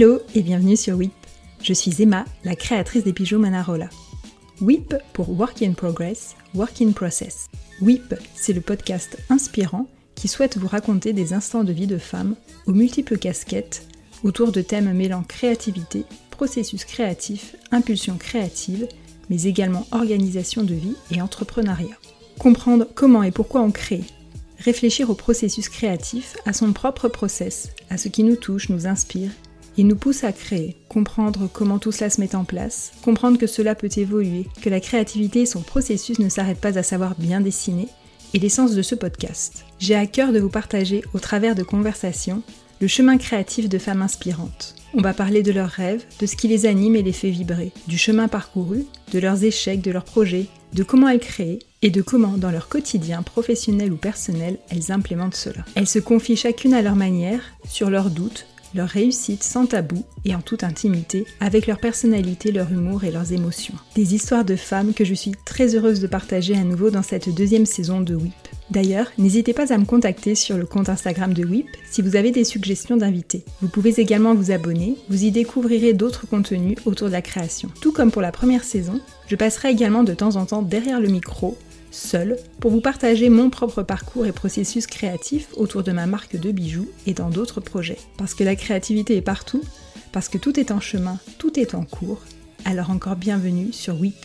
Hello et bienvenue sur WIP. Je suis Emma, la créatrice des bijoux Manarola. WIP pour Work in Progress, Work in Process. WIP, c'est le podcast inspirant qui souhaite vous raconter des instants de vie de femmes aux multiples casquettes autour de thèmes mêlant créativité, processus créatif, impulsion créative, mais également organisation de vie et entrepreneuriat. Comprendre comment et pourquoi on crée, réfléchir au processus créatif, à son propre process, à ce qui nous touche, nous inspire et nous pousse à créer, comprendre comment tout cela se met en place, comprendre que cela peut évoluer, que la créativité et son processus ne s'arrêtent pas à savoir bien dessiner, et l'essence de ce podcast. J'ai à cœur de vous partager, au travers de conversations, le chemin créatif de femmes inspirantes. On va parler de leurs rêves, de ce qui les anime et les fait vibrer, du chemin parcouru, de leurs échecs, de leurs projets, de comment elles créent et de comment, dans leur quotidien professionnel ou personnel, elles implémentent cela. Elles se confient chacune à leur manière, sur leurs doutes, leurs réussites sans tabou et en toute intimité, avec leur personnalité, leur humour et leurs émotions. Des histoires de femmes que je suis très heureuse de partager à nouveau dans cette deuxième saison de WIP. D'ailleurs, n'hésitez pas à me contacter sur le compte Instagram de WIP si vous avez des suggestions d'invités. Vous pouvez également vous abonner, vous y découvrirez d'autres contenus autour de la création. Tout comme pour la première saison, je passerai également de temps en temps derrière le micro seule, pour vous partager mon propre parcours et processus créatif autour de ma marque de bijoux et dans d'autres projets. Parce que la créativité est partout, parce que tout est en chemin, tout est en cours, alors encore bienvenue sur WIP.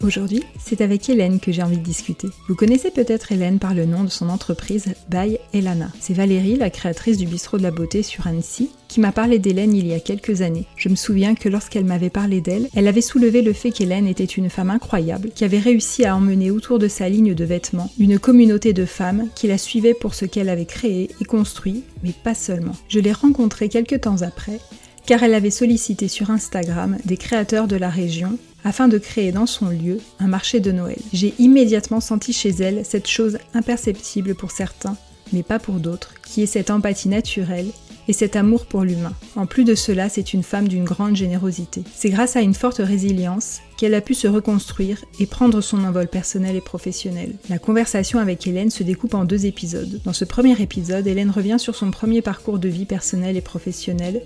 Aujourd'hui, c'est avec Hélène que j'ai envie de discuter. Vous connaissez peut-être Hélène par le nom de son entreprise By Elana. C'est Valérie, la créatrice du bistrot de la beauté sur Annecy, qui m'a parlé d'Hélène il y a quelques années. Je me souviens que lorsqu'elle m'avait parlé d'elle, elle avait soulevé le fait qu'Hélène était une femme incroyable, qui avait réussi à emmener autour de sa ligne de vêtements une communauté de femmes qui la suivaient pour ce qu'elle avait créé et construit, mais pas seulement. Je l'ai rencontrée quelques temps après, car elle avait sollicité sur Instagram des créateurs de la région afin de créer dans son lieu un marché de Noël. J'ai immédiatement senti chez elle cette chose imperceptible pour certains, mais pas pour d'autres, qui est cette empathie naturelle et cet amour pour l'humain. En plus de cela, c'est une femme d'une grande générosité. C'est grâce à une forte résilience qu'elle a pu se reconstruire et prendre son envol personnel et professionnel. La conversation avec Hélène se découpe en deux épisodes. Dans ce premier épisode, Hélène revient sur son premier parcours de vie personnel et professionnel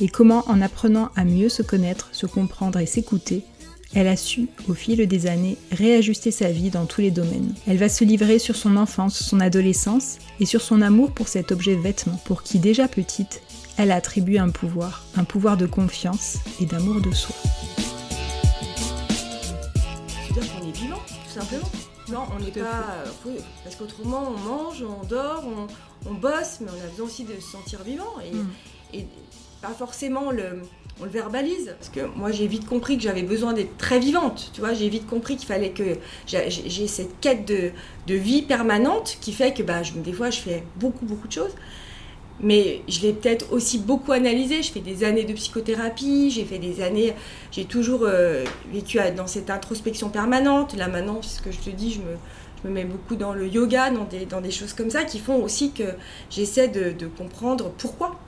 et comment, en apprenant à mieux se connaître, se comprendre et s'écouter, elle a su, au fil des années, réajuster sa vie dans tous les domaines. Elle va se livrer sur son enfance, son adolescence et sur son amour pour cet objet vêtement, pour qui déjà petite, elle a attribué un pouvoir, un pouvoir de confiance et d'amour de soi. C'est-à-dire qu'on est vivant, tout simplement. Non, on n'est pas. parce qu'autrement, on mange, on dort, on, bosse, mais on a besoin aussi de se sentir vivant. Et, mm. et pas forcément le on le verbalise. Parce que moi, j'ai vite compris que j'avais besoin d'être très vivante. Tu vois, j'ai vite compris qu'il fallait que j'ai cette quête de, vie permanente qui fait que bah, des fois, je fais beaucoup, beaucoup de choses. Mais je l'ai peut-être aussi beaucoup analysé. Je fais des années de psychothérapie, j'ai fait des années, j'ai toujours euh, vécu dans cette introspection permanente. Là maintenant, ce que je te dis, je me, je me mets beaucoup dans le yoga, dans des, dans des choses comme ça qui font aussi que j'essaie de, de comprendre pourquoi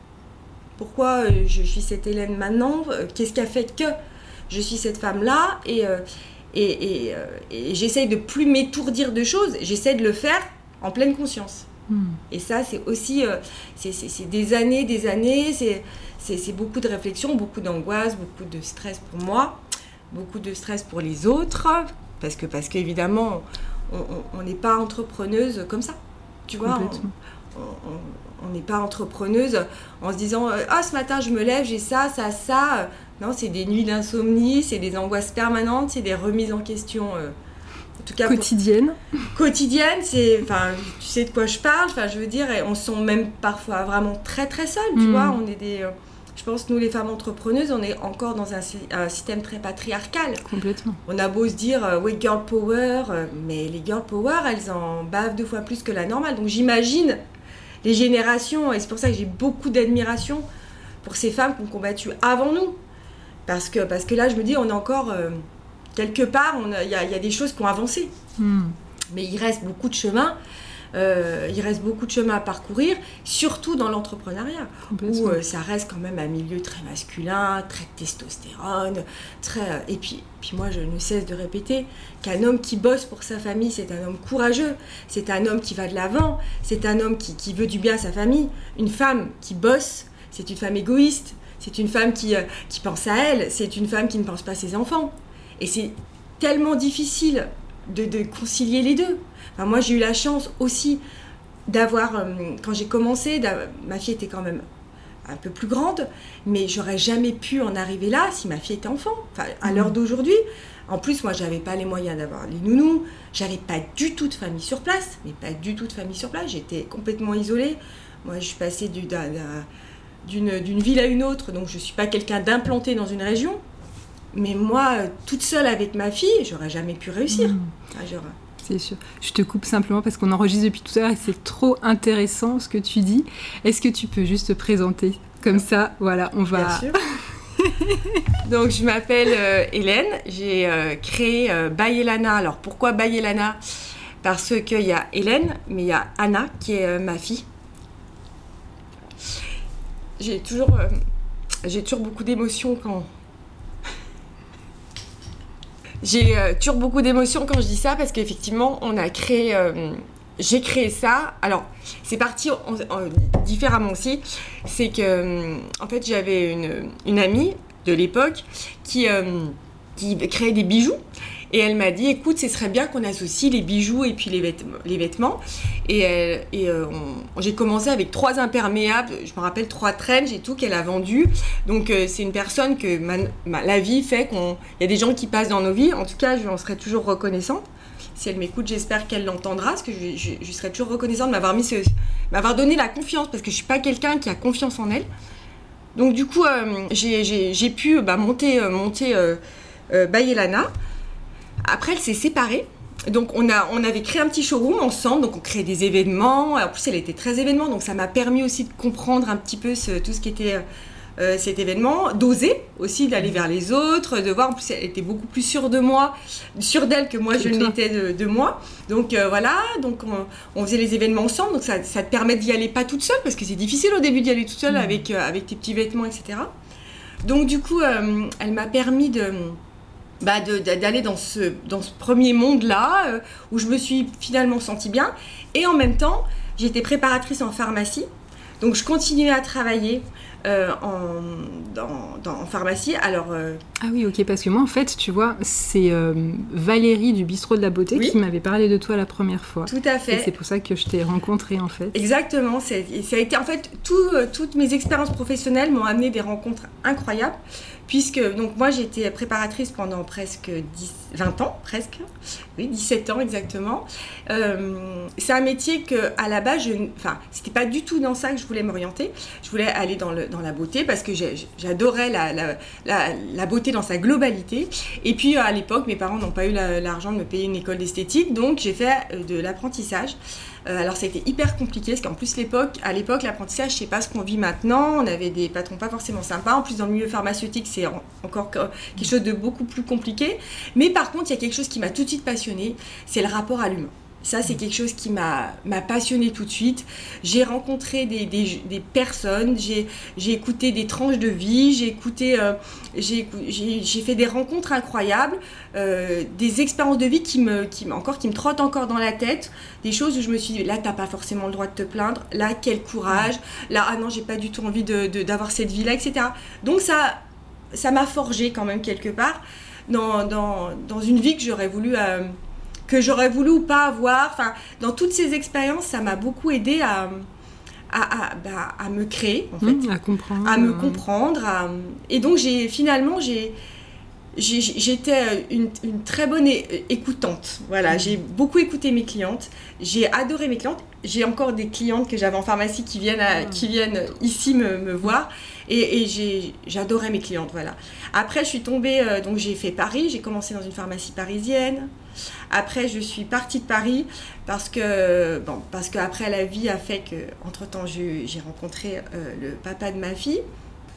pourquoi euh, je suis cette Hélène maintenant euh, Qu'est-ce qui a fait que je suis cette femme-là Et, euh, et, et, j'essaye de plus m'étourdir de choses, j'essaie de le faire en pleine conscience. Hmm. Et ça, c'est aussi, c'est des années, des années, c'est beaucoup de réflexion, beaucoup d'angoisse, beaucoup de stress pour moi, beaucoup de stress pour les autres, parce que parce qu'évidemment, on n'est pas entrepreneuse comme ça. Tu vois, on n'est pas entrepreneuse en se disant euh, Ah, ce matin, je me lève, j'ai ça, ça, ça. Non, c'est des nuits d'insomnie, c'est des angoisses permanentes, c'est des remises en question. Euh, en tout cas, quotidienne. Quotidienne, c'est, enfin, tu sais de quoi je parle. Enfin, je veux dire, on se sent même parfois vraiment très très seul. Tu mm. vois, on est des, euh, je pense nous les femmes entrepreneuses, on est encore dans un, système très patriarcal. Complètement. On a beau se dire oui girl power, mais les girl power, elles en bavent deux fois plus que la normale. Donc j'imagine les générations, et c'est pour ça que j'ai beaucoup d'admiration pour ces femmes qui ont combattu avant nous. Parce que, parce que là, je me dis, on est encore euh, quelque part, il y, a des choses qui ont avancé. Hmm. Mais il reste beaucoup de chemin. Euh, il reste beaucoup de chemin à parcourir, surtout dans l'entrepreneuriat, où euh, ça reste quand même un milieu très masculin, très testostérone, très... Et puis, puis moi, je ne cesse de répéter qu'un homme qui bosse pour sa famille, c'est un homme courageux, c'est un homme qui va de l'avant, c'est un homme qui, qui, veut du bien à sa famille. Une femme qui bosse, c'est une femme égoïste, c'est une femme qui, euh, qui pense à elle, c'est une femme qui ne pense pas à ses enfants. Et c'est tellement difficile de, de concilier les deux moi, j'ai eu la chance aussi d'avoir, euh, quand j'ai commencé, ma fille était quand même un peu plus grande, mais j'aurais jamais pu en arriver là si ma fille était enfant. Enfin, à l'heure mmh. d'aujourd'hui, en plus, moi, j'avais pas les moyens d'avoir les nounous, j'avais pas du tout de famille sur place, mais pas du tout de famille sur place, j'étais complètement isolée. Moi, je suis passée d'une ville à une autre, donc je suis pas quelqu'un d'implanté dans une région. Mais moi, toute seule avec ma fille, j'aurais jamais pu réussir. Mmh. C'est sûr. Je te coupe simplement parce qu'on enregistre depuis tout à l'heure et c'est trop intéressant ce que tu dis. Est-ce que tu peux juste te présenter Comme ça, voilà, on va. Bien sûr. Donc, je m'appelle euh, Hélène. J'ai euh, créé euh, Bayelana. Alors, pourquoi Bayelana Parce qu'il y a Hélène, mais il y a Anna qui est ma fille. J'ai toujours, j'ai toujours beaucoup d'émotions quand, j'ai euh, toujours beaucoup d'émotions quand je dis ça parce qu'effectivement, on a créé. Euh, j'ai créé ça. Alors, c'est parti différemment aussi. C'est que, euh, en fait, j'avais une, une, amie de l'époque qui, qui créait des bijoux. Et elle m'a dit, écoute, ce serait bien qu'on associe les bijoux et puis les, vêtements. Et, et euh, j'ai commencé avec trois imperméables, je me rappelle trois trenches et tout qu'elle a vendu. Donc euh, c'est une personne que la vie fait qu'il y a des gens qui passent dans nos vies. En tout cas, je en serai toujours reconnaissante. Si elle m'écoute, j'espère qu'elle l'entendra, parce que je, je, serai toujours reconnaissante de m'avoir donné la confiance, parce que je suis pas quelqu'un qui a confiance en elle. Donc du coup, euh, j'ai pu bah, monter, monter Bayelana. Après, elle s'est séparée. Donc on, a, on avait créé un petit showroom ensemble, donc on créait des événements. En plus, elle était très événement, donc ça m'a permis aussi de comprendre un petit peu tout ce qui était euh, euh, cet événement, d'oser aussi, d'aller vers les autres, de voir. En plus, elle était beaucoup plus sûre de moi, sûre d'elle que moi je ne l'étais de, moi. Donc euh, voilà, donc on, faisait les événements ensemble, donc ça, te permet d'y aller pas toute seule, parce que c'est difficile au début d'y aller toute seule mmh. avec, avec tes petits vêtements, etc. Donc du coup, elle m'a permis de bah d'aller dans ce, dans ce premier monde-là, euh, où je me suis finalement sentie bien. Et en même temps, j'étais préparatrice en pharmacie. Donc je continuais à travailler euh, en, pharmacie. Alors, euh, Ah oui, ok, parce que moi, en fait, tu vois, c'est Valérie du Bistrot de la Beauté qui m'avait parlé de toi la première fois. Tout à fait. Et c'est pour ça que je t'ai rencontrée, en fait. Exactement. Ça a été, en fait, toutes mes expériences professionnelles m'ont amené des rencontres incroyables puisque donc moi j'étais préparatrice pendant presque 10, 20 ans, presque, oui, 17 ans exactement. Euh, c'est un métier que à la base, je, enfin, c'était pas du tout dans ça que je voulais m'orienter. Je voulais aller dans, le, dans la beauté parce que j'adorais la, beauté dans sa globalité. Et puis à l'époque, mes parents n'ont pas eu l'argent de me payer une école d'esthétique, donc j'ai fait euh, de l'apprentissage. Euh, alors ça a été hyper compliqué parce qu'en plus l'époque, à l'époque l'apprentissage c'est pas ce qu'on vit maintenant. On avait des patrons pas forcément sympas. En plus dans le milieu pharmaceutique c'est encore quelque chose de beaucoup plus compliqué. Mais par contre il y a quelque chose qui m'a tout de suite passionné, c'est le rapport à l'humain. Ça, c'est quelque chose qui m'a passionné tout de suite. J'ai rencontré des, des, personnes, j'ai écouté des tranches de vie, j'ai écouté, euh, j'ai fait des rencontres incroyables, euh, des expériences de vie qui me, qui, encore, qui me trottent encore dans la tête, des choses où je me suis dit, là, t'as pas forcément le droit de te plaindre, là, quel courage, là, ah non, j'ai pas du tout envie d'avoir de, d'avoir cette vie-là, etc. Donc, ça ça m'a forgé quand même quelque part dans, dans, dans une vie que j'aurais voulu... Euh, que j'aurais voulu ou pas avoir. Enfin, dans toutes ces expériences, ça m'a beaucoup aidé à, à, bah, à, me créer, en fait. à comprendre. À me comprendre. Et donc, j'ai finalement, j'ai j'étais une, une, très bonne écoutante. Voilà, mmh. j'ai beaucoup écouté mes clientes. J'ai adoré mes clientes. J'ai encore des clientes que j'avais en pharmacie qui viennent, mmh. qui viennent ici me, me voir. Et, et j'adorais mes clientes. Voilà. Après, je suis tombée, euh, donc j'ai fait Paris. J'ai commencé dans une pharmacie parisienne. Après, je suis partie de Paris parce que, bon, parce qu'après, la vie a fait que, entre-temps, j'ai rencontré euh, le papa de ma fille.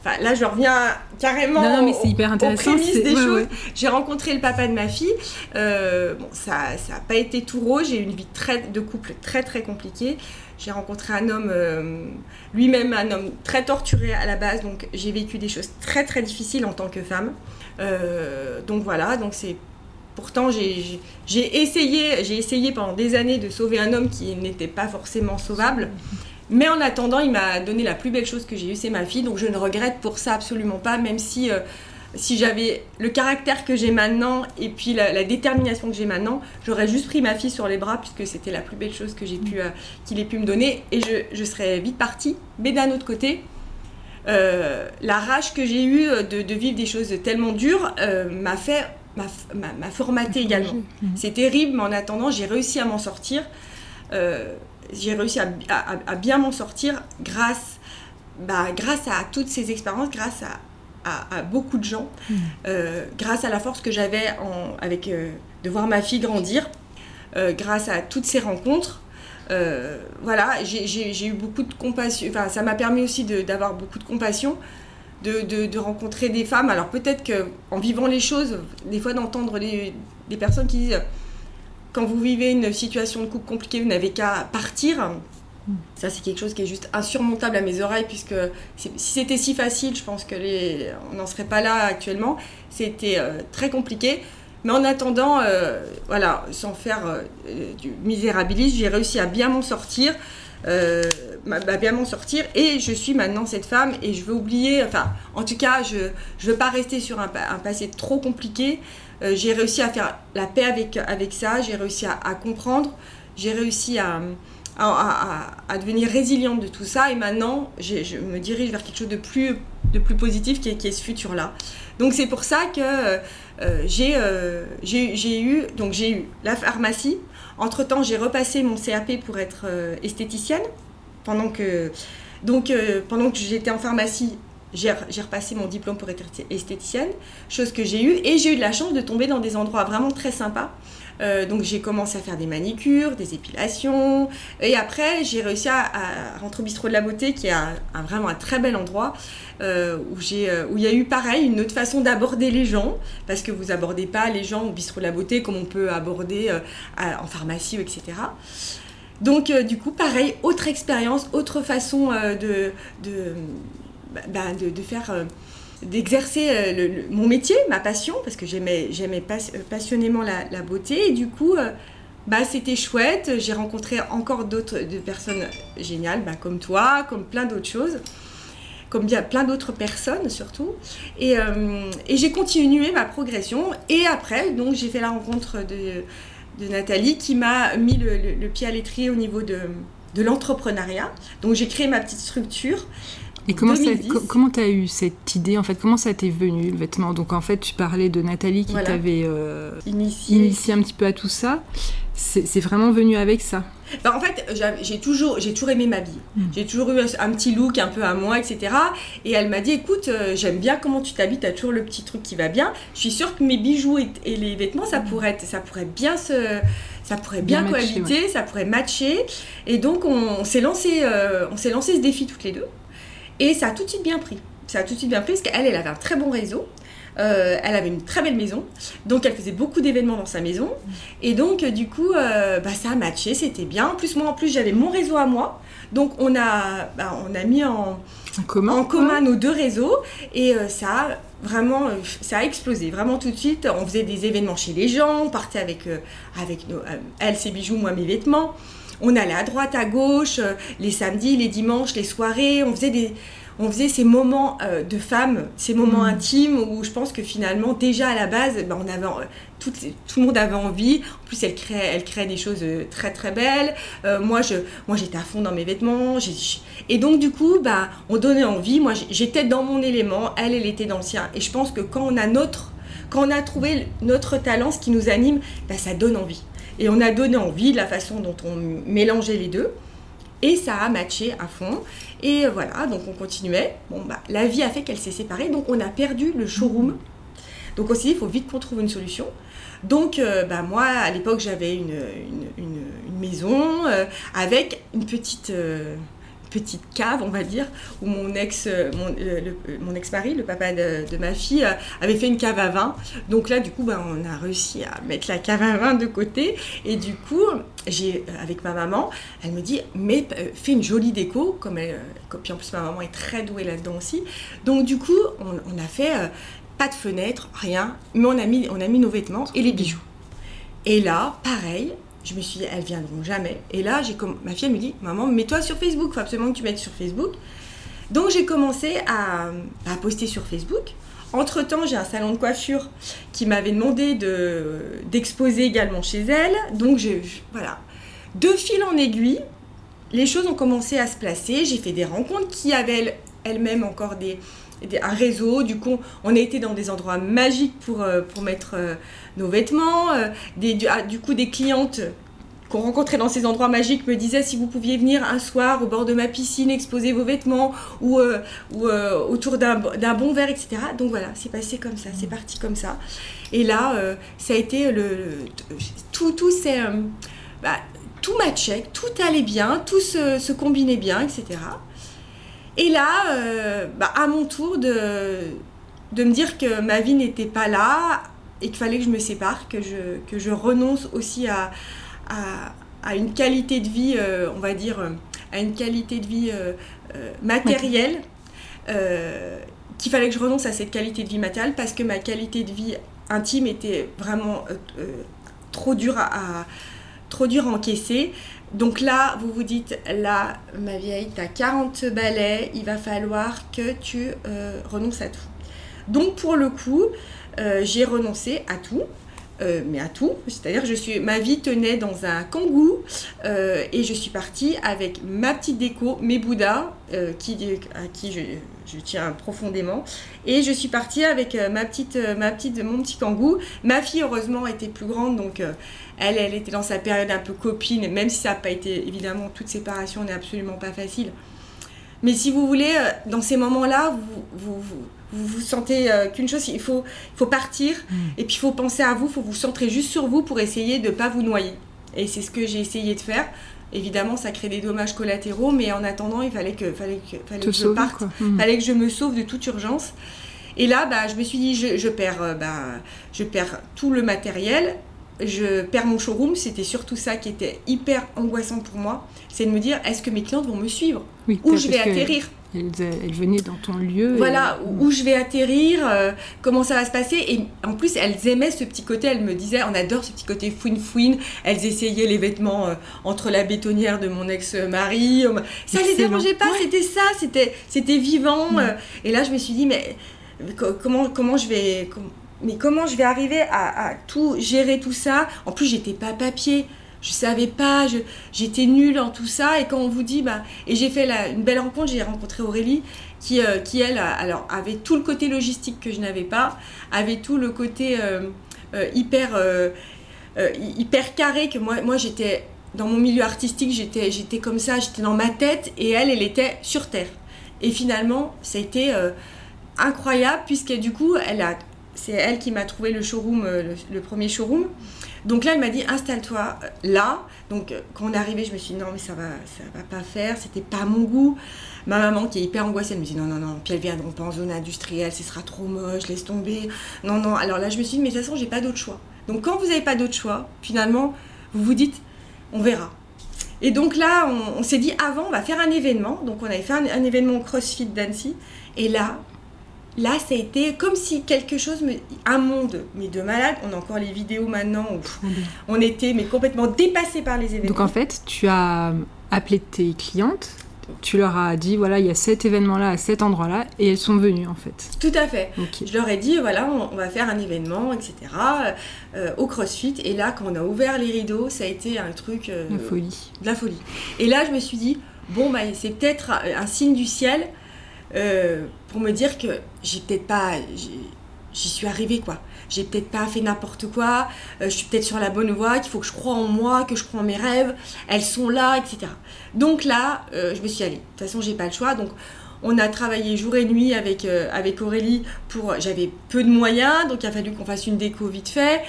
Enfin, là, je reviens carrément non, non, mais c'est hyper intéressant, aux prémices des choses. J'ai rencontré le papa de ma fille. Euh, bon, ça n'a pas été tout rose. J'ai eu une vie très, de couple très, très compliquée. J'ai rencontré un homme, euh, lui-même un homme très torturé à la base. Donc, j'ai vécu des choses très, très difficiles en tant que femme. Euh, donc, voilà. Donc, c'est Pourtant, j'ai essayé, essayé pendant des années de sauver un homme qui n'était pas forcément sauvable. Mais en attendant, il m'a donné la plus belle chose que j'ai eue, c'est ma fille. Donc je ne regrette pour ça absolument pas, même si, euh, si j'avais le caractère que j'ai maintenant et puis la, détermination que j'ai maintenant, j'aurais juste pris ma fille sur les bras puisque c'était la plus belle chose que j'ai euh, qu'il ait pu me donner et je, serais vite partie. Mais d'un autre côté, euh, la rage que j'ai eue de, vivre des choses tellement dures m'a fait m'a formaté également. Mhm. C'est terrible, mais en attendant, j'ai réussi à m'en sortir j'ai réussi à, bien m'en sortir grâce, bah, grâce à toutes ces expériences, grâce à, beaucoup de gens, hmm. euh, grâce à la force que j'avais avec euh, de voir ma fille grandir, euh, grâce à toutes ces rencontres. voilà, j'ai eu beaucoup de compassion. Enfin, ça m'a permis aussi d'avoir beaucoup de compassion, de, de, rencontrer des femmes. Alors peut-être qu'en vivant les choses, des fois d'entendre des personnes qui disent quand vous vivez une situation de couple compliquée, vous n'avez qu'à partir. Ça, c'est quelque chose qui est juste insurmontable à mes oreilles, puisque si c'était si facile, je pense que les... on n'en serait pas là actuellement. C'était euh, très compliqué. Mais en attendant, euh, voilà, sans faire euh, du misérabilisme, j'ai réussi à bien m'en sortir. À bien m'en sortir. Et je suis maintenant cette femme et je veux oublier, enfin en tout cas je ne veux pas rester sur un, passé trop compliqué, euh, j'ai réussi à faire la paix avec, avec ça, j'ai réussi à, comprendre, j'ai réussi à, à, devenir résiliente de tout ça. Et maintenant je me dirige vers quelque chose de plus, de plus positif qui est, ce futur-là. Donc c'est pour ça que euh, euh, j'ai eu, donc j'ai eu la pharmacie. Entre-temps, j'ai repassé mon CAP pour être esthéticienne. Pendant que, donc, pendant que j'étais en pharmacie, j'ai repassé mon diplôme pour être esthéticienne, chose que j'ai eue, et j'ai eu de la chance de tomber dans des endroits vraiment très sympas. Euh, donc j'ai commencé à faire des manicures, des épilations, et après j'ai réussi à, rentrer au bistrot de la beauté, qui est vraiment un très bel endroit, euh, où, euh, où il y a eu pareil une autre façon d'aborder les gens, parce que vous abordez pas les gens au bistrot de la beauté comme on peut aborder en pharmacie, etc. Donc du coup pareil, autre expérience, autre façon bah, bah, de, faire euh, d'exercer euh, mon métier, ma passion, parce que j'aimais, euh, passionnément la, beauté. Et du coup, bah, c'était chouette. J'ai rencontré encore d'autres personnes géniales, bah, comme toi, comme plein d'autres choses, comme bien plein d'autres personnes surtout. Et, j'ai continué ma progression. Et après, donc, j'ai fait la rencontre de, Nathalie qui m'a mis le, le, pied à l'étrier au niveau de, de l'entrepreneuriat. Donc, j'ai créé ma petite structure. Et comment tu as eu cette idée en fait? Comment ça t'est venu le vêtement? Donc en fait, tu parlais de Nathalie qui t'avait euh, initié. un petit peu à tout ça. C'est vraiment venu avec ça? Bah, En fait, j'ai toujours, toujours aimé m'habiller. Hmm. J'ai toujours eu un petit look un peu à moi, etc. Et elle m'a dit écoute, euh, j'aime bien comment tu t'habilles, tu as toujours le petit truc qui va bien. Je suis sûre que mes bijoux et, les vêtements, ça, hmm. pourrait, ça pourrait bien se ça pourrait bien, cohabiter, ça pourrait matcher. Et donc, on, s'est lancé, euh, on s'est lancé ce défi toutes les deux. Et ça a tout de suite bien pris. Ça a tout de suite bien pris parce qu'elle, elle avait un très bon réseau. Euh, elle avait une très belle maison, donc elle faisait beaucoup d'événements dans sa maison. Et donc, euh, du coup, euh, bah, ça a matché, c'était bien. En plus, moi, en plus, j'avais mon réseau à moi. Donc, on a, bah, on a mis en, commun, en commun nos deux réseaux. Et ça a vraiment, ça a explosé. Vraiment tout de suite, on faisait des événements chez les gens, on partait avec, avec nos, elle, ses bijoux, moi, mes vêtements. On allait à droite, à gauche, euh, les samedis, les dimanches, les soirées. On faisait des, on faisait ces moments euh, de femmes, ces moments mm. intimes où je pense que finalement, déjà à la base, ben, on avait, euh, tout, tout, le monde avait envie. En plus, elle créait, elle créait des choses très très belles. moi, je, moi, j'étais à fond dans mes vêtements. Et donc, du coup, bah, on donnait envie. Moi, j'étais dans mon élément. Elle, elle était dans le sien. Et je pense que quand on a notre, quand on a trouvé notre talent, ce qui nous anime, bah, ça donne envie. Et on a donné envie de la façon dont on mélangeait les deux. Et ça a matché à fond. Et voilà, donc on continuait. Bon, bah, la vie a fait qu'elle s'est séparée, donc on a perdu le showroom. Donc on s'est dit, il faut vite qu'on trouve une solution. Donc, euh, bah, moi, à l'époque, j'avais une, maison euh, avec une petite, euh, petite cave, on va dire, où mon ex, mon, ex-mari, le papa de, ma fille, avait fait une cave à vin. Donc là, du coup, ben, on a réussi à mettre la cave à vin de côté. Et du coup, j'ai, avec ma maman, elle me dit, mais fais une jolie déco, comme elle, puis en plus ma maman est très douée là-dedans aussi. Donc du coup, on, a fait pas de fenêtre, rien, mais on a mis, on a mis nos vêtements et les bijoux. Et là, pareil, je me suis dit, elles viendront jamais. Et là, j'ai ma fille elle me dit, maman, mets-toi sur Facebook, faut absolument que tu mettes sur Facebook. Donc j'ai commencé à, poster sur Facebook. Entre-temps, j'ai un salon de coiffure qui m'avait demandé de, d'exposer également chez elle. Donc je, voilà. De fil en aiguille, les choses ont commencé à se placer. J'ai fait des rencontres qui avaient elles-mêmes encore des, un réseau. Du coup, on a été dans des endroits magiques pour, euh, pour mettre euh, nos vêtements. Euh, ah, du, coup, des clientes qu'on rencontrait dans ces endroits magiques me disaient si vous pouviez venir un soir au bord de ma piscine exposer vos vêtements ou, ou autour d'un bon verre, etc. Donc voilà, c'est passé comme ça, c'est parti comme ça. Et là, ça a été le, tout, tout c'est bah, tout matchait, tout allait bien, tout se combinait bien, etc. Et là, euh, bah, à mon tour de, de me dire que ma vie n'était pas là et qu'il fallait que je me sépare, que je, que je renonce aussi à, à, une qualité de vie, euh, on va dire, à une qualité de vie euh, matérielle, qu'il fallait que je renonce à cette qualité de vie matérielle parce que ma qualité de vie intime était vraiment trop dure à, trop dure à encaisser. Donc là, vous vous dites, là, ma vieille, tu as 40 balais, il va falloir que tu euh, renonces à tout. Donc pour le coup, euh, j'ai renoncé à tout. Euh, mais à tout. C'est-à-dire, je suis, ma vie tenait dans un kangou et je suis partie avec ma petite déco, mes bouddhas, qui, à qui je, tiens profondément. Et je suis partie avec ma petite, ma petite, mon petit kangou. Ma fille, heureusement, était plus grande, donc elle, elle était dans sa période un peu copine, même si ça n'a pas été, évidemment, toute séparation n'est absolument pas facile. Mais si vous voulez, euh, dans ces moments-là, vous vous, vous, sentez euh, qu'une chose, il faut, faut partir, mm. et puis il faut penser à vous, il faut vous centrer juste sur vous pour essayer de ne pas vous noyer. Et c'est ce que j'ai essayé de faire. Évidemment, ça crée des dommages collatéraux, mais en attendant, il fallait que, fallait que, fallait que je parte, mm. fallait que je me sauve de toute urgence. Et là, bah, je me suis dit, je, perds, euh, bah, je perds tout le matériel, je perds mon showroom, c'était surtout ça qui était hyper angoissant pour moi, c'est de me dire est-ce que mes clientes vont me suivre? Où je vais atterrir? Elles, venaient dans ton lieu. Voilà, où je vais atterrir, euh, comment ça va se passer. Et en plus, elles aimaient ce petit côté, elles me disaient, on adore ce petit côté fouine-fouine. Elles essayaient les vêtements euh, entre la bétonnière de mon ex-mari. Ça ne les dérangeait pas, c'était ça, c'était, c'était vivant. Euh. et là, je me suis dit, mais comment, comment je vais mais comment je vais arriver à, tout gérer tout ça? En plus, j'étais pas papier. Je savais pas, j'étais nulle en tout ça. Et quand on vous dit, bah, et j'ai fait une belle rencontre, j'ai rencontré Aurélie, qui, euh, elle, avait tout le côté logistique que je n'avais pas, avait tout le côté euh, euh, hyper, hyper carré que moi, moi j'étais dans mon milieu artistique, j'étais, j'étais comme ça, j'étais dans ma tête, et elle, elle était sur terre. Et finalement, ça a été incroyable, puisque du coup, elle a c'est elle qui m'a trouvé le showroom, euh, le, premier showroom. Donc là, elle m'a dit installe-toi là. Donc euh, quand on est arrivé, je me suis dit non mais ça va, ça va pas faire. C'était pas mon goût. Ma maman qui est hyper angoissée, elle me dit non non non. Puis elles viendront pas en zone industrielle, ce sera trop moche, laisse tomber. Non non. Alors là, je me suis dit mais de toute façon, j'ai pas d'autre choix. Donc quand vous n'avez pas d'autre choix, finalement, vous vous dites on verra. Et donc là, on, s'est dit avant, on va faire un événement. Donc on avait fait un événement CrossFit d'Annecy. Et là, là, ça a été comme si quelque chose, un monde, mais de malade. On a encore les vidéos maintenant où on était mais complètement dépassé par les événements. Donc en fait, tu as appelé tes clientes, tu leur as dit voilà, il y a cet événement-là à cet endroit-là, et elles sont venues en fait. Tout à fait. Je leur ai dit voilà, on, va faire un événement, etc. Euh, au CrossFit. Et là, quand on a ouvert les rideaux, ça a été un truc. Euh, de folie. De la folie. Et là, je me suis dit bon, bah, c'est peut-être un signe du ciel euh, pour me dire que j'ai peut-être pas. J'y suis arrivée, quoi. J'ai peut-être pas fait n'importe quoi, euh, je suis peut-être sur la bonne voie, qu'il faut que je croie en moi, que je crois en mes rêves, elles sont là, etc. Donc là, euh, je me suis allée. De toute façon, j'ai pas le choix. Donc, on a travaillé jour et nuit avec, avec Aurélie pour. J'avais peu de moyens, donc il a fallu qu'on fasse une déco vite fait.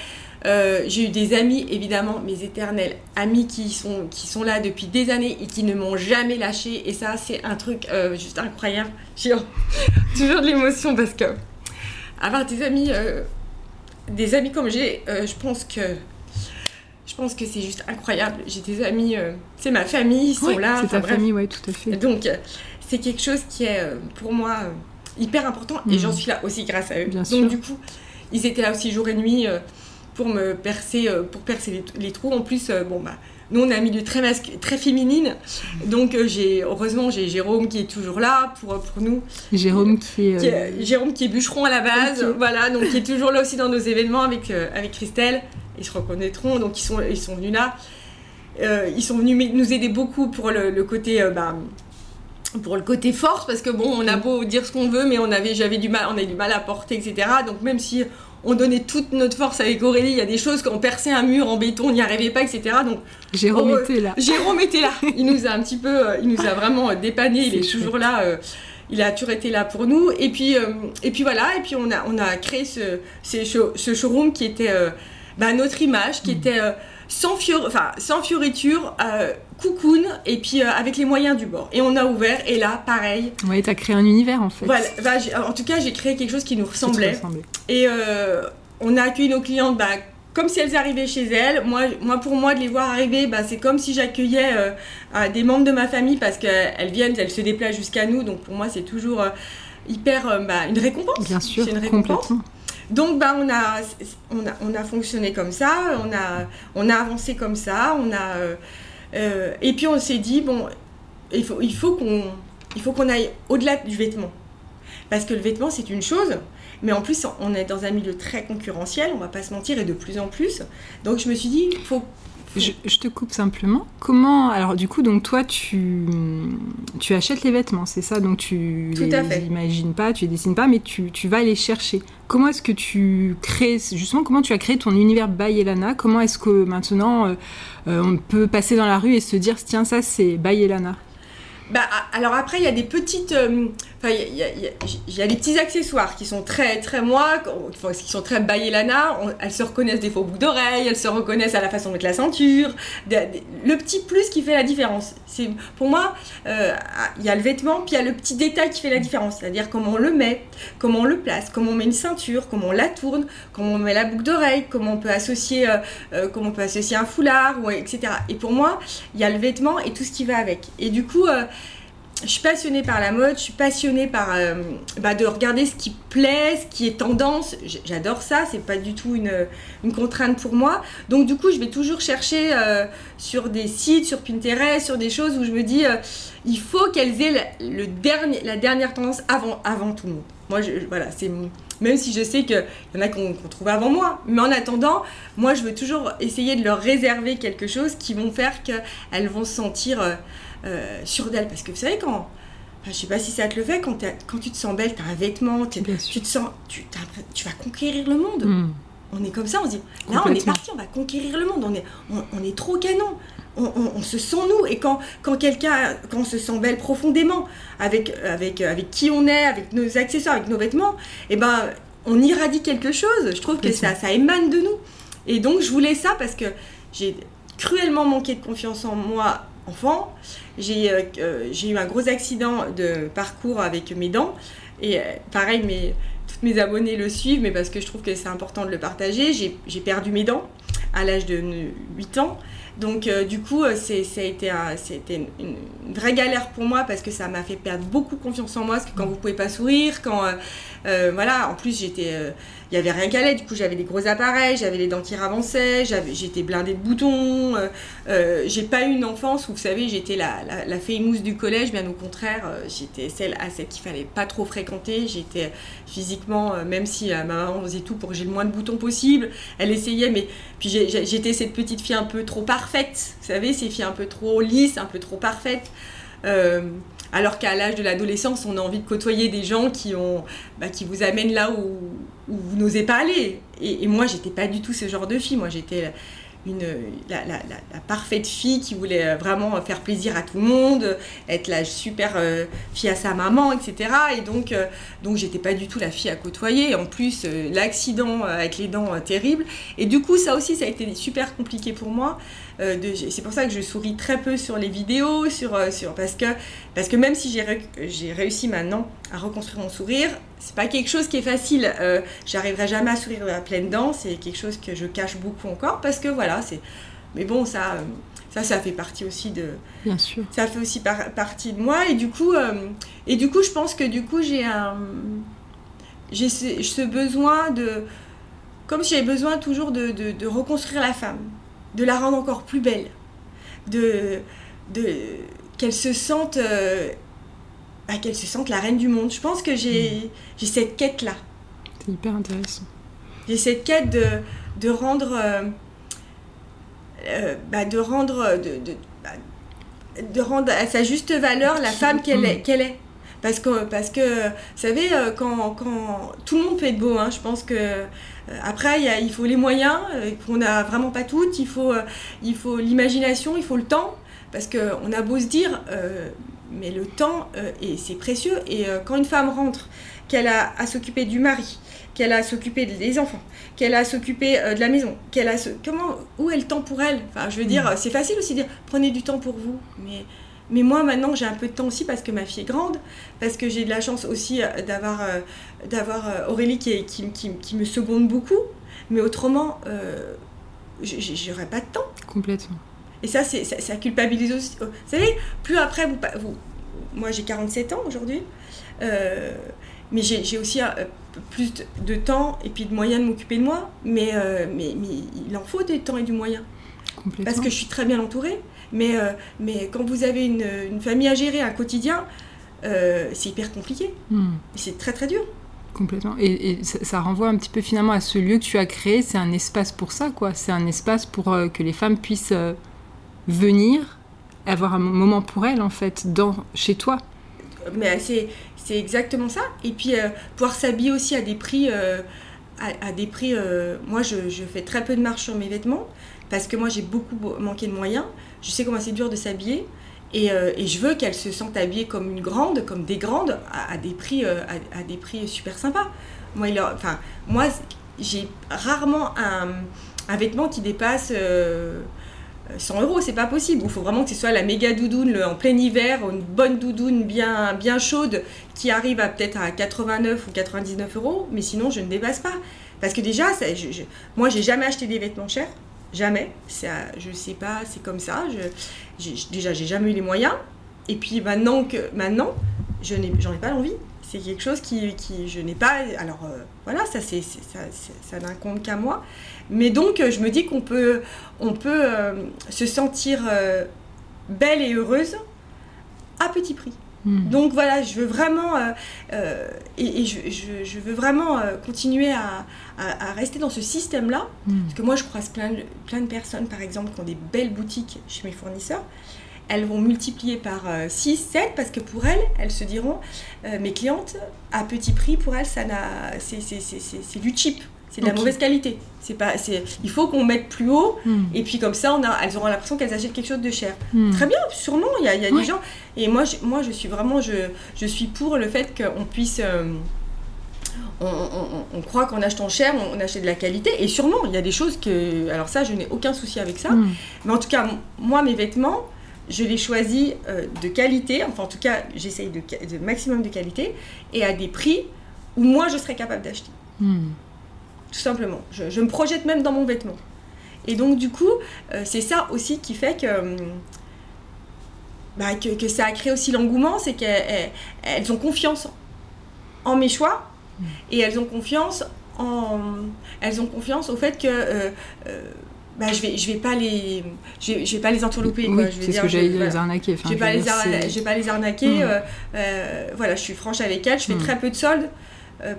Euh, j'ai eu des amis, évidemment, mes éternels amis qui sont, qui sont là depuis des années et qui ne m'ont jamais lâché. Et ça, c'est un truc euh, juste incroyable. J'ai toujours de l'émotion parce que avoir des amis, euh, des amis comme j'ai, je pense que je pense que c'est juste incroyable. J'ai des amis, c'est ma famille, ils sont là. C'est ta famille, oui, tout à fait. Donc, c'est quelque chose qui est pour moi hyper important et j'en mm. suis là aussi grâce à eux. Bien Donc, du coup, ils étaient là aussi jour et nuit pour me percer, euh, pour percer les, trous. En plus, euh, bon bah, nous on a un milieu très très féminine, donc euh, j'ai heureusement j'ai Jérôme qui est toujours là pour, pour nous. Jérôme qui est, Jérôme qui est bûcheron à la base, voilà, donc qui est toujours là aussi dans nos événements avec avec Christelle. Ils se reconnaîtront, donc ils sont ils sont venus là. ils sont venus nous aider beaucoup pour le, côté bah, pour le côté force parce que bon on a beau dire ce qu'on veut mais on avait j'avais du mal on a du mal à porter etc donc même si on donnait toute notre force avec Aurélie. Il y a des choses qu'on perçait un mur en béton, on n'y arrivait pas, etc. Donc Jérôme était là. Jérôme était là. Il nous a un petit peu, euh, il nous a vraiment dépanné. Il est toujours là. Euh, il a toujours été là pour nous. Et puis, euh, et puis voilà. Et puis on a, on a créé ce, ce, showroom qui était bah, notre image, qui mm. était sans, fior enfin, sans fioriture, euh, cocoon, et puis euh, avec les moyens du bord. Et on a ouvert, et là, pareil. Ouais, t'as créé un univers en fait. Voilà, bah, en tout cas, j'ai créé quelque chose qui nous ressemblait. Et euh, on a accueilli nos clientes bah, comme si elles arrivaient chez elles. Moi, moi pour moi, de les voir arriver, bah, c'est comme si j'accueillais des membres de ma famille parce qu'elles viennent, elles se déplacent jusqu'à nous. Donc pour moi, c'est toujours hyper bah, une récompense. Bien sûr, c'est une récompense. Donc bah, on, a, on, a, on a fonctionné comme ça, on a, on a avancé comme ça, on a, euh, euh, et puis on s'est dit, bon, il faut, qu'on aille au-delà du vêtement. Parce que le vêtement, c'est une chose, mais en plus, on est dans un milieu très concurrentiel, on va pas se mentir, et de plus en plus. Donc je me suis dit, il faut je, te coupe simplement. Comment alors du coup donc toi tu tu achètes les vêtements c'est ça? Donc tu Tout les imagines pas tu les dessines pas mais tu, tu vas les chercher. Comment est-ce que tu crées justement comment tu as créé ton univers by Elana? Comment est-ce que maintenant euh, euh, on peut passer dans la rue et se dire tiens ça c'est by Elana? Bah, alors après, il y a des petites. Euh, il y, a des petits accessoires qui sont très, très moi, qui sont très Lana. elles se reconnaissent des faux boucles d'oreilles, elles se reconnaissent à la façon mettre la ceinture. le petit plus qui fait la différence. C'est Pour moi, euh, il y a le vêtement, puis il y a le petit détail qui fait la différence. C'est-à-dire comment on le met, comment on le place, comment on met une ceinture, comment on la tourne, comment on met la boucle d'oreille, comment on peut associer, euh, comment on peut associer un foulard, ou, etc. Et pour moi, il y a le vêtement et tout ce qui va avec. Et du coup, je suis passionnée par la mode, je suis passionnée par euh, bah, de regarder ce qui plaît, ce qui est tendance. J'adore ça, c'est pas du tout une, contrainte pour moi. Donc du coup, je vais toujours chercher euh, sur des sites, sur Pinterest, sur des choses où je me dis, euh, il faut qu'elles aient le, dernier, la dernière tendance avant, avant tout le monde. Moi, je, voilà, c'est même si je sais qu'il y en a qu'on trouve avant moi. Mais en attendant, moi, je veux toujours essayer de leur réserver quelque chose qui vont faire qu'elles vont se sentir euh, sur d'elle. Parce que vous savez, quand. je sais pas si ça te le fait, quand, quand tu te sens belle, tu as un vêtement, tu te sens. Tu, tu, vas conquérir le monde. Hmm. On est comme ça, on se dit, là on est parti, on va conquérir le monde, on est, on, est trop canon. On, se sent nous et quand, quand quelqu'un quand on se sent belle profondément avec, avec, avec qui on est avec nos accessoires avec nos vêtements et eh ben on irradie quelque chose je trouve que ça, ça émane de nous et donc je voulais ça parce que j'ai cruellement manqué de confiance en moi enfant. Euh, euh, j'ai eu un gros accident de parcours avec mes dents. Et euh, pareil, mes, toutes mes abonnés le suivent, mais parce que je trouve que c'est important de le partager. J'ai perdu mes dents à l'âge de 8 ans. Donc du coup, ça a été, une, vraie galère pour moi parce que ça m'a fait perdre beaucoup confiance en moi. Parce que quand vous pouvez pas sourire, quand voilà, en plus j'étais il y avait rien qu'à aller. Du coup, j'avais des gros appareils, j'avais les dents qui ravançaient, j'étais blindée de boutons. Euh, euh, j'ai pas eu une enfance où, vous savez, j'étais la, la, mousse du collège. Bien au contraire, euh, j'étais celle à celle qu'il fallait pas trop fréquenter. J'étais physiquement, même si ma maman faisait tout pour que j'ai le moins de boutons possible, elle essayait, mais puis j'étais cette petite fille un peu trop parfaite. Vous savez, ces filles un peu trop lisses, un peu trop parfaites. Alors qu'à l'âge de l'adolescence, on a envie de côtoyer des gens qui, ont, bah, qui vous amènent là où, vous n'osez pas aller. Et, et moi, j'étais pas du tout ce genre de fille. Moi, j'étais une, la, parfaite fille qui voulait euh, vraiment faire plaisir à tout le monde, être la super euh, fille à sa maman, etc. Et donc, euh, donc j'étais pas du tout la fille à côtoyer. En plus, l'accident avec les dents terrible. Et du coup, ça aussi, ça a été super compliqué pour moi. C'est pour ça que je souris très peu sur les vidéos, sur, sur, parce, que, parce que même si j'ai réussi maintenant à reconstruire mon sourire, c'est pas quelque chose qui est facile. Euh, J'arriverai jamais à sourire à pleine dents. C'est quelque chose que je cache beaucoup encore parce que voilà, c'est. Mais bon, ça, ça, ça fait partie aussi de. Bien sûr. Ça fait aussi partie de moi et du coup, euh, et du coup, je pense que du coup, j'ai un, j'ai ce, besoin de, comme si j'avais besoin toujours de, de, reconstruire la femme, de la rendre encore plus belle, de, de qu'elle se sente euh, bah, qu'elle se sente la reine du monde. Je pense que j'ai mm. cette quête-là. C'est hyper intéressant. J'ai cette quête de, de rendre... Euh, euh, bah, de rendre... De, de, bah, de, rendre à sa juste valeur la femme qu'elle est, qu'elle est. Parce que, parce que, vous savez, quand, quand tout le monde peut être beau, hein, je pense que après, y a, il faut les moyens, qu'on n'a vraiment pas toutes, il faut, il faut l'imagination, il faut le temps, parce qu'on a beau se dire, mais le temps, euh, et c'est précieux. Et euh, quand une femme rentre, qu'elle a à s'occuper du mari, qu'elle a à s'occuper des enfants, qu'elle a à s'occuper euh, de la maison, qu'elle a comment où est le temps pour elle? Enfin, je veux dire, mm. c'est facile aussi de dire prenez du temps pour vous, mais mais moi maintenant j'ai un peu de temps aussi parce que ma fille est grande, parce que j'ai de la chance aussi d'avoir d'avoir Aurélie qui, qui, qui, qui, me seconde beaucoup, mais autrement j'aurais pas de temps. Complètement. Et ça, c'est, ça, culpabilise aussi. Vous savez, plus après, vous, vous moi j'ai 47 ans aujourd'hui, euh, mais j'ai, aussi euh, plus de temps et puis de moyens de m'occuper de moi, mais, euh, mais, mais, il en faut du temps et du moyen. Parce que je suis très bien entourée, mais, mais quand vous avez une, une, famille à gérer, un quotidien, c'est hyper compliqué. Hmm. C'est très très dur. Complètement. Et, ça, renvoie un petit peu finalement à ce lieu que tu as créé. C'est un espace pour ça, quoi. C'est un espace pour que les femmes puissent venir, avoir un moment pour elle, en fait, dans, chez toi. Mais c'est, c'est exactement ça. Et puis, euh, pouvoir s'habiller aussi à des prix. Euh, à, des prix euh, moi, je, je, fais très peu de marche sur mes vêtements parce que moi, j'ai beaucoup manqué de moyens. Je sais comment c'est dur de s'habiller. Et, et, je veux qu'elle se sente habillée comme une grande, comme des grandes, à, des, prix, à, des prix super sympas. Moi, enfin, moi j'ai rarement un, un, vêtement qui dépasse 100 euros, c'est pas possible. Il faut vraiment que ce soit la méga doudoune en plein hiver, une bonne doudoune bien, bien chaude qui arrive à peut-être à 89 ou 99 euros, mais sinon je ne dépasse pas. Parce que déjà, ça, je, je, moi j'ai jamais acheté des vêtements chers, jamais. Ça, je sais pas, c'est comme ça. Je, déjà, j'ai jamais eu les moyens. Et puis maintenant que maintenant, je n'ai, j'en ai pas l'envie. C'est quelque chose qui, qui je n'ai pas. Alors euh, voilà, ça c'est, ça, ça n'incombe qu'à moi. Mais donc, je me dis qu'on peut, on peut euh, se sentir euh, belle et heureuse à petit prix. Hmm. Donc voilà, je veux vraiment, et, je, veux vraiment continuer à, rester dans ce système-là, hmm. parce que moi je croise plein de, plein de personnes, par exemple, qui ont des belles boutiques chez mes fournisseurs, elles vont multiplier par 6, 7, parce que pour elles, elles se diront, mes clientes, à petit prix, pour elles, ça c'est du cheap c'est de la mauvaise qualité. C'est pas, c'est, il faut qu'on mette plus haut, hmm. et puis comme ça, on a, elles auront l'impression qu'elles achètent quelque chose de cher. Hmm. Très bien, sûrement, il y a, y a des gens. Et moi, je, moi, je suis vraiment, je, je suis pour le fait qu'on puisse. Euh, on, on, on, croit qu'en achetant cher, on, achète de la qualité. Et sûrement, il y a des choses que. Alors, ça, je n'ai aucun souci avec ça. Hmm. Mais en tout cas, moi, mes vêtements, je les choisis euh, de qualité. Enfin, en tout cas, j'essaye de, de, maximum de qualité. Et à des prix où moi, je serais capable d'acheter tout simplement. Je, me projette même dans mon vêtement. Et donc du coup, euh, c'est ça aussi qui fait que, hum, bah, que, ça a créé aussi l'engouement, c'est qu'elles ont confiance en mes choix et elles ont confiance en elles ont confiance au fait que euh, euh, bah, je vais je vais pas les je vais, pas les entourlouper oui, c'est ce que j'allais les arnaquer je vais pas, les, pas les arnaquer mmh. voilà je suis franche avec elles je fais mmh. très peu de soldes euh,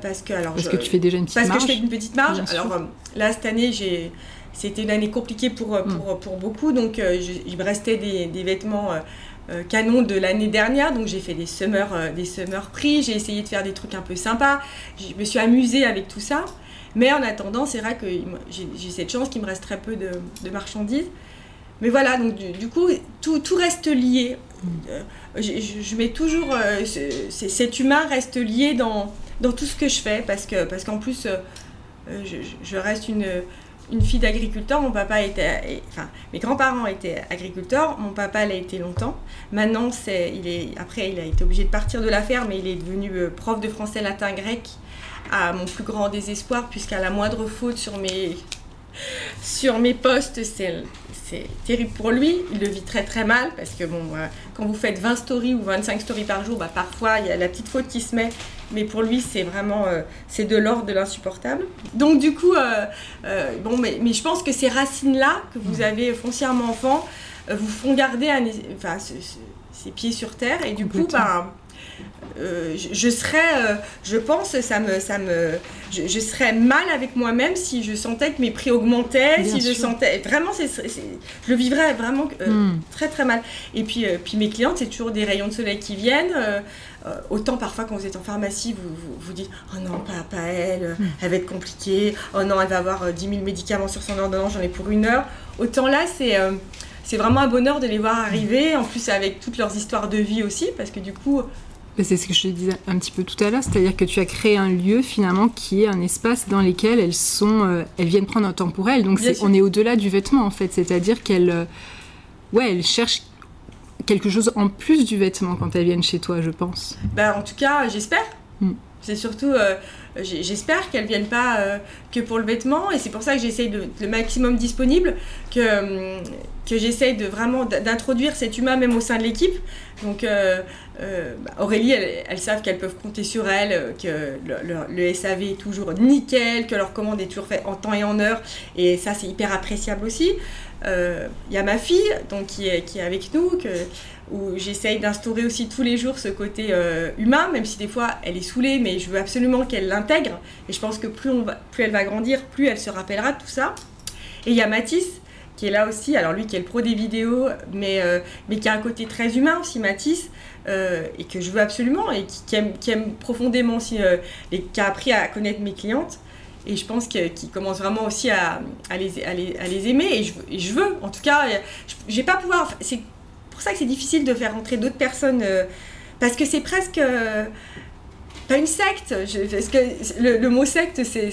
parce que alors parce que tu fais déjà une petite parce marge. que je fais une petite marge. alors euh, là cette année j'ai c'était une année compliquée pour, euh, mm. pour, pour beaucoup donc il me restait des, des vêtements canons de l'année dernière donc j'ai fait des summers des summer prix j'ai essayé de faire des trucs un peu sympas je me suis amusée avec tout ça Mais en attendant, c'est vrai que j'ai cette chance qu'il me reste très peu de, marchandises. Mais voilà, donc du, coup, tout, tout, reste lié. Euh, je, mets toujours. Euh, cet humain reste lié dans, dans tout ce que je fais parce qu'en parce qu'en plus, euh, je, je, reste une, fille d'agriculteur. Mon papa était. Mes grands-parents étaient agriculteurs. Mon papa l'a été longtemps. Maintenant, c'est, il est, après, il a été obligé de partir de la ferme et il est devenu prof de français, latin, grec à mon plus grand désespoir, puisqu'à la moindre faute sur mes, sur mes postes, c'est terrible pour lui. Il le vit très très mal parce que bon, euh, quand vous faites 20 stories ou 25 stories par jour, bah, parfois il y a la petite faute qui se met. Mais pour lui, c'est vraiment euh, c'est de l'ordre de l'insupportable. Donc du coup, euh, bon, mais, mais, je pense que ces racines-là que vous avez foncièrement enfant vous font garder un, enfin, ces pieds sur terre. Et du coup, ben, euh, je, serais, euh, je pense, ça me, ça me, je, serais mal avec moi-même si je sentais que mes prix augmentaient, si je sentais, vraiment, c'est, je le vivrais vraiment euh, hmm. très très mal. Et puis, puis mes clientes, c'est toujours des rayons de soleil qui viennent. autant parfois quand vous êtes en pharmacie, vous vous, dites oh non pas, pas elle, hmm. elle va être compliquée, oh non elle va avoir 10 000 médicaments sur son ordonnance, j'en ai pour une heure. Autant là c'est c'est vraiment un bonheur de les voir arriver, en plus avec toutes leurs histoires de vie aussi, parce que du coup, c'est ce que je te disais un petit peu tout à l'heure, c'est-à-dire que tu as créé un lieu finalement qui est un espace dans lequel elles sont, euh, elles viennent prendre un temps pour elles. Donc on est au-delà du vêtement en fait, c'est-à-dire qu'elles, euh, ouais, elles cherchent quelque chose en plus du vêtement quand elles viennent chez toi, je pense. Ben, en tout cas, j'espère. Mm. C'est surtout, euh, j'espère qu'elles viennent pas que pour le vêtement, et c'est pour ça que j'essaye le maximum disponible, que, que j'essaye de vraiment d'introduire cet humain même au sein de l'équipe. Donc euh, euh, bah, Aurélie, elles, savent qu'elles peuvent compter sur elle, euh, que le, SAV est toujours nickel, que leur commande est toujours faite en temps et en heure, et ça c'est hyper appréciable aussi. Il y a ma fille donc, qui, est, avec nous, où j'essaye d'instaurer aussi tous les jours ce côté humain, même si des fois elle est saoulée, mais je veux absolument qu'elle l'intègre, et je pense que plus, on va, plus elle va grandir, plus elle se rappellera de tout ça. Et il y a Mathis, qui est là aussi, alors lui qui est le pro des vidéos, mais, euh, mais qui a un côté très humain aussi, Matisse, euh, et que je veux absolument, et qui, aime, profondément aussi, euh, et qui a appris à connaître mes clientes. Et je pense qu'il commence vraiment aussi à, les, à, les, à les, aimer, et je, je, veux, en tout cas, je, vais pas pouvoir, c'est pour ça que c'est difficile de faire rentrer d'autres personnes, parce que c'est presque pas une secte, parce que le, mot secte, c'est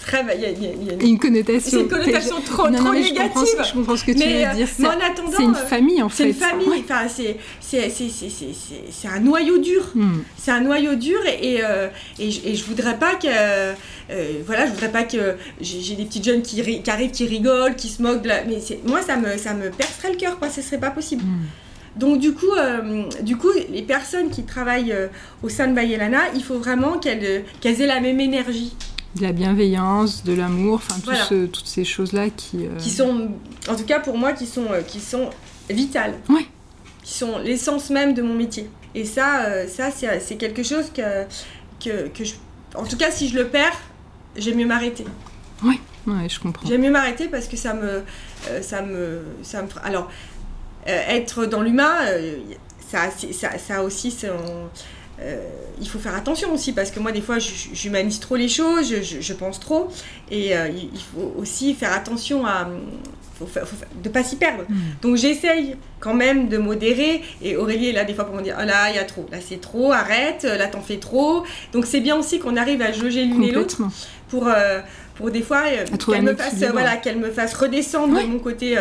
très. Il y, a, une connotation. une connotation trop, trop négative. Je comprends, je comprends, ce que tu veux dire. Mais en attendant. C'est une famille, en fait. C'est une famille. Enfin, c'est un noyau dur. Hmm. C'est un noyau dur, et, euh, et, je, et, je, voudrais pas que. Euh, voilà, je voudrais pas que j'ai des petites jeunes qui, qui, arrivent, qui rigolent, qui se moquent. De la, mais moi, ça me, ça me percerait le cœur, quoi. Ce serait pas possible. Hmm. Donc du coup, euh, du coup, les personnes qui travaillent euh, au sein de Bayelana, il faut vraiment qu'elles aient la même énergie. De la bienveillance, de l'amour, enfin toutes ces choses-là qui... Euh, qui sont, en tout cas pour moi, qui sont, qui sont vitales. Ouais. Qui sont l'essence même de mon métier. Et ça, ça c'est quelque chose que, que, que je... En tout cas, si je le perds, j'aime mieux m'arrêter. Oui, ouais, je comprends. J'aime mieux m'arrêter parce que ça me... ça me, ça me... Alors, euh, être dans l'humain, euh, ça, ça, ça aussi euh, il faut faire attention aussi parce que moi des fois j'humanise trop les choses, je, pense trop et il faut aussi faire attention à faut, de pas s'y perdre. Hmm. Donc j'essaye quand même de modérer et Aurélie est là des fois pour me dire oh là il y a trop, là c'est trop, arrête, là t'en fais trop. Donc c'est bien aussi qu'on arrive à jauger l'une et l'autre pour pour des fois qu'elle me fasse voilà qu'elle me fasse redescendre de mon côté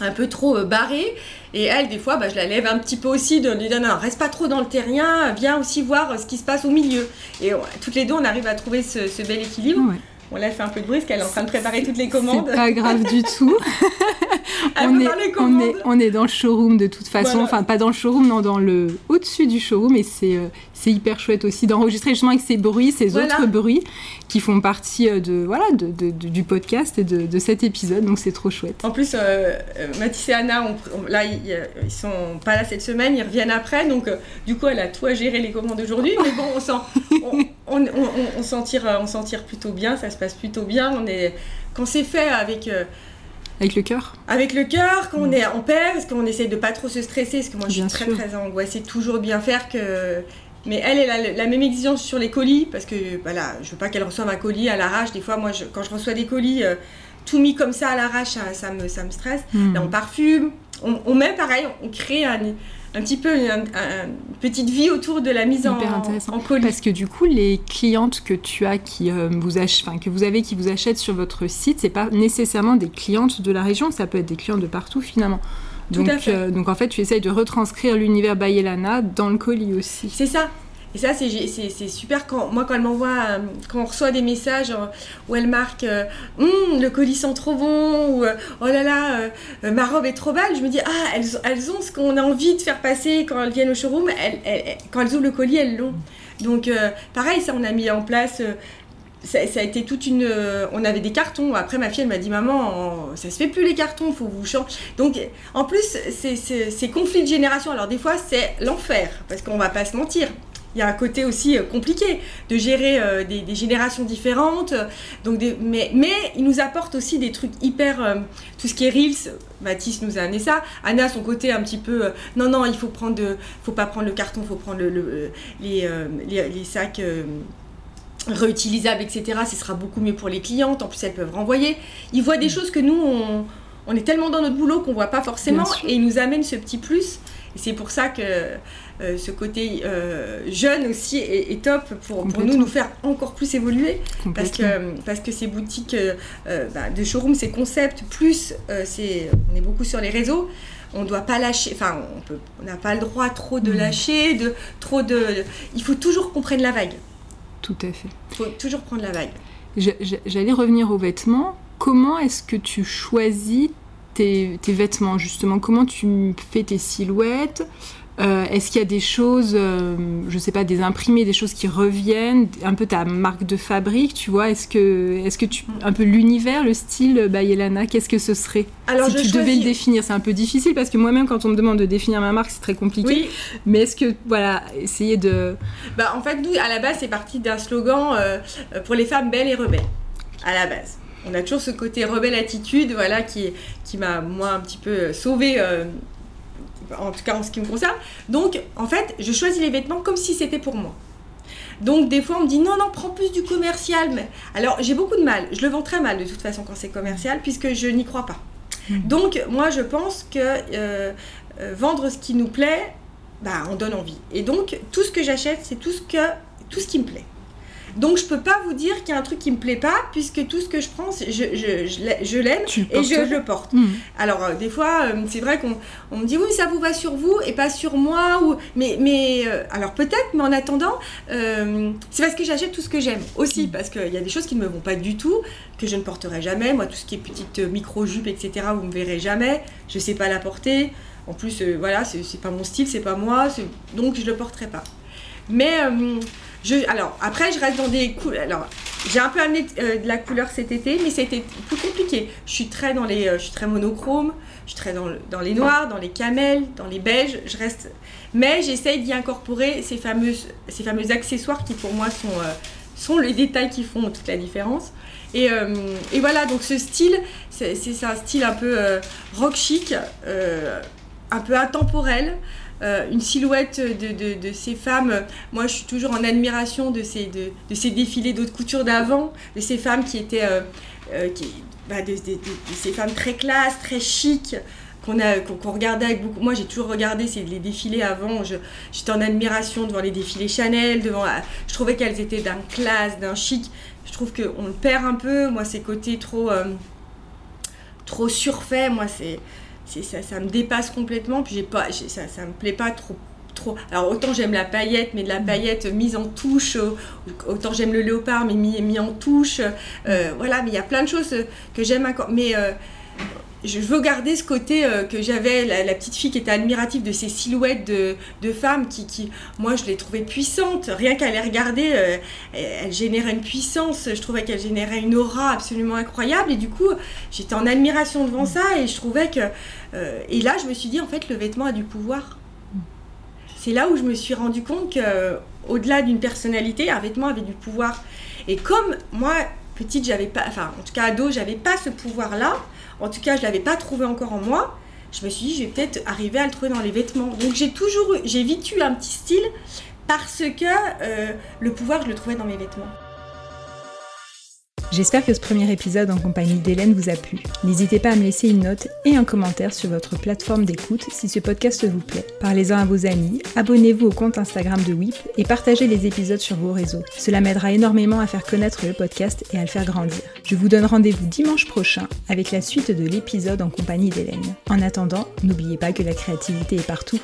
un peu trop euh, barrée. Et elle, des fois, bah, je la lève un petit peu aussi, de lui dire non, reste pas trop dans le terrien, viens aussi voir euh, ce qui se passe au milieu. Et toutes les deux, on arrive à trouver ce, bel équilibre. On l'a fait un peu de bruit parce qu'elle est en train de préparer toutes les commandes. C'est pas grave du tout. on, est, on, est, on, est, dans le showroom de toute façon. Enfin, pas dans le showroom, non, dans le au-dessus du showroom. Et c'est euh, c'est hyper chouette aussi d'enregistrer justement avec ces bruits, ces autres bruits qui font partie euh, de, voilà, de, du podcast et de, cet épisode. Donc c'est trop chouette. En plus, euh, Mathis et Anna, là, ils, ils, sont pas là cette semaine, ils reviennent après. Donc du coup, elle a tout à gérer les commandes aujourd'hui. Mais bon, on s'en on, on, tire, on tire plutôt bien, ça se passe plutôt bien. On est, quand c'est fait avec... Avec le cœur Avec le cœur, quand on mm. est en paix, parce qu'on essaie de pas trop se stresser, parce que moi je suis très très angoissée, toujours bien faire que Mais elle, elle a la même exigence sur les colis, parce que voilà, je veux pas qu'elle reçoive un colis à l'arrache. Des fois, moi, quand je reçois des colis euh, tout mis comme ça à l'arrache, ça, me, ça me stresse. Hmm. Là, on parfume, on, met pareil, on crée un, un petit peu une, petite vie autour de la mise en, en, colis. Parce que du coup, les clientes que tu as qui euh, vous enfin, que vous avez qui vous achètent sur votre site, c'est pas nécessairement des clientes de la région, ça peut être des clients de partout finalement. Donc, euh, donc en fait, tu essayes de retranscrire l'univers Bayelana dans le colis aussi. C'est ça. Et ça, c'est super quand moi quand elle m'envoie, euh, quand on reçoit des messages où elle marque hum, le colis sent trop bon ou oh là là ma robe est trop belle, je me dis ah elles, elles ont ce qu'on a envie de faire passer quand elles viennent au showroom, elles, quand elles ouvrent le colis elles l'ont. Donc pareil, ça on a mis en place ça, a été toute une. Euh, on avait des cartons. Après, ma fille, elle m'a dit Maman, ça se fait plus les cartons, faut vous changer. Donc, en plus, ces conflits de génération, alors des fois, c'est l'enfer, parce qu'on va pas se mentir. Il y a un côté aussi euh, compliqué de gérer euh, des, générations différentes. Donc mais, mais il nous apporte aussi des trucs hyper. tout ce qui est Reels, Mathis nous a amené ça. Anna, son côté un petit peu. non, non, il faut prendre de, faut pas prendre le carton, il faut prendre le, les, les, sacs réutilisables, etc. Ce sera beaucoup mieux pour les clientes. En plus, elles peuvent renvoyer. Ils voient des mm. choses que nous, on, on, est tellement dans notre boulot qu'on voit pas forcément. Et ils nous amènent ce petit plus. Et c'est pour ça que euh, ce côté euh, jeune aussi est, top pour, pour, nous, nous faire encore plus évoluer. Parce que, parce que ces boutiques euh, bah, de showroom, ces concepts, plus c'est, on est beaucoup sur les réseaux on doit pas lâcher, enfin on n'a pas le droit trop de mm. lâcher, de trop de, il faut toujours qu'on prenne la vague. Tout à fait. Il faut toujours prendre la vague. J'allais revenir aux vêtements. Comment est-ce que tu choisis tes, vêtements justement? Comment tu fais tes silhouettes? Euh, est-ce qu'il y a des choses, euh, je sais pas, des imprimés, des choses qui reviennent, un peu ta marque de fabrique, tu vois Est-ce que, est-ce que tu, un peu l'univers, le style Bayelana, qu'est-ce que ce serait Alors, Si tu devais le définir, c'est un peu difficile parce que moi-même, quand on me demande de définir ma marque, c'est très compliqué. Oui. Mais est-ce que, voilà, essayer de. Bah, en fait, nous, à la base, c'est parti d'un slogan euh, pour les femmes belles et rebelles, à la base on a toujours ce côté rebelle attitude, voilà, qui, qui m'a moi un petit peu sauvé en tout cas en ce qui me concerne. Donc, en fait, je choisis les vêtements comme si c'était pour moi. Donc, des fois, on me dit non, non, prends plus du commercial. Mais... Alors, j'ai beaucoup de mal. Je le vends très mal de toute façon quand c'est commercial, puisque je n'y crois pas. Mmh. Donc, moi, je pense que euh, euh, vendre ce qui nous plaît, bah, on donne envie. Et donc, tout ce que j'achète, c'est tout ce que tout ce qui me plaît. Donc je peux pas vous dire qu'il y a un truc qui me plaît pas, puisque tout ce que je prends, je, je, je, l'aime et je, le porte. Hmm. Alors euh, des fois, euh, c'est vrai qu'on on me dit oui, ça vous va sur vous et pas sur moi. Ou... Mais, mais euh, alors peut-être, mais en attendant, c'est parce que j'achète tout ce que j'aime aussi, hmm. parce qu'il y a des choses qui ne me vont pas du tout, que je ne porterai jamais. Moi, tout ce qui est petite micro-jupe, etc., vous me verrez jamais. Je sais pas la porter. En plus, voilà, c'est pas mon style, c'est pas moi, donc je le porterai pas. Mais alors, après, je reste dans des couleurs. Alors, j'ai un peu amené euh, de la couleur cet été, mais c'était plus compliqué. Je suis très dans les, euh, je suis très monochrome, je suis très dans, dans, les noirs, dans les camels, dans les beiges. Je reste, mais j'essaye d'y incorporer ces fameuses, ces fameux accessoires qui pour moi sont, euh, sont les détails qui font toute la différence. Et, et voilà, donc ce style, c'est un style un peu rock chic, un peu intemporel. Euh, une silhouette de, ces femmes. Moi, je suis toujours en admiration de ces, de, ces défilés d'autres couture d'avant, de ces femmes qui étaient. Euh, euh, bah, de, ces femmes très classe, très chic qu'on regardait avec beaucoup. Moi, j'ai toujours regardé ces, les défilés avant. J'étais en admiration devant les défilés Chanel. Devant, je trouvais qu'elles étaient d'un classe, d'un chic. Je trouve qu'on le perd un peu. Moi, ces côtés trop, trop surfaits, moi, c'est ça, ça me dépasse complètement. Puis j'ai pas, ça, ça me plaît pas trop Trop. Alors autant j'aime la paillette, mais de la mm. paillette mise en touche, autant j'aime le léopard, mais mis, mis en touche. Euh, voilà, mais il y a plein de choses que j'aime encore. Mais euh, je veux garder ce côté euh, que j'avais, la, petite fille qui était admirative de ces silhouettes de, femmes qui, moi, je les trouvais puissantes. Rien qu'à les regarder, euh, elles généraient une puissance. Je trouvais qu'elles généraient une aura absolument incroyable. Et du coup, j'étais en admiration devant ça et je trouvais que. Euh, et là, je me suis dit, en fait, le vêtement a du pouvoir. C'est là où je me suis rendu compte que, au-delà d'une personnalité, un vêtement avait du pouvoir. Et comme moi, petite, j'avais pas, enfin, en tout cas ado, j'avais pas ce pouvoir-là en tout cas, je ne l'avais pas trouvé encore en moi. Je me suis dit, je vais peut-être arriver à le trouver dans les vêtements. Donc j'ai toujours, j'ai vite un petit style parce que euh, le pouvoir, je le trouvais dans mes vêtements. J'espère que ce premier épisode en compagnie d'Hélène vous a plu. N'hésitez pas à me laisser une note et un commentaire sur votre plateforme d'écoute si ce podcast vous plaît. Parlez-en à vos amis, abonnez-vous au compte Instagram de WIP et partagez les épisodes sur vos réseaux. Cela m'aidera énormément à faire connaître le podcast et à le faire grandir. Je vous donne rendez-vous dimanche prochain avec la suite de l'épisode en compagnie d'Hélène. En attendant, n'oubliez pas que la créativité est partout.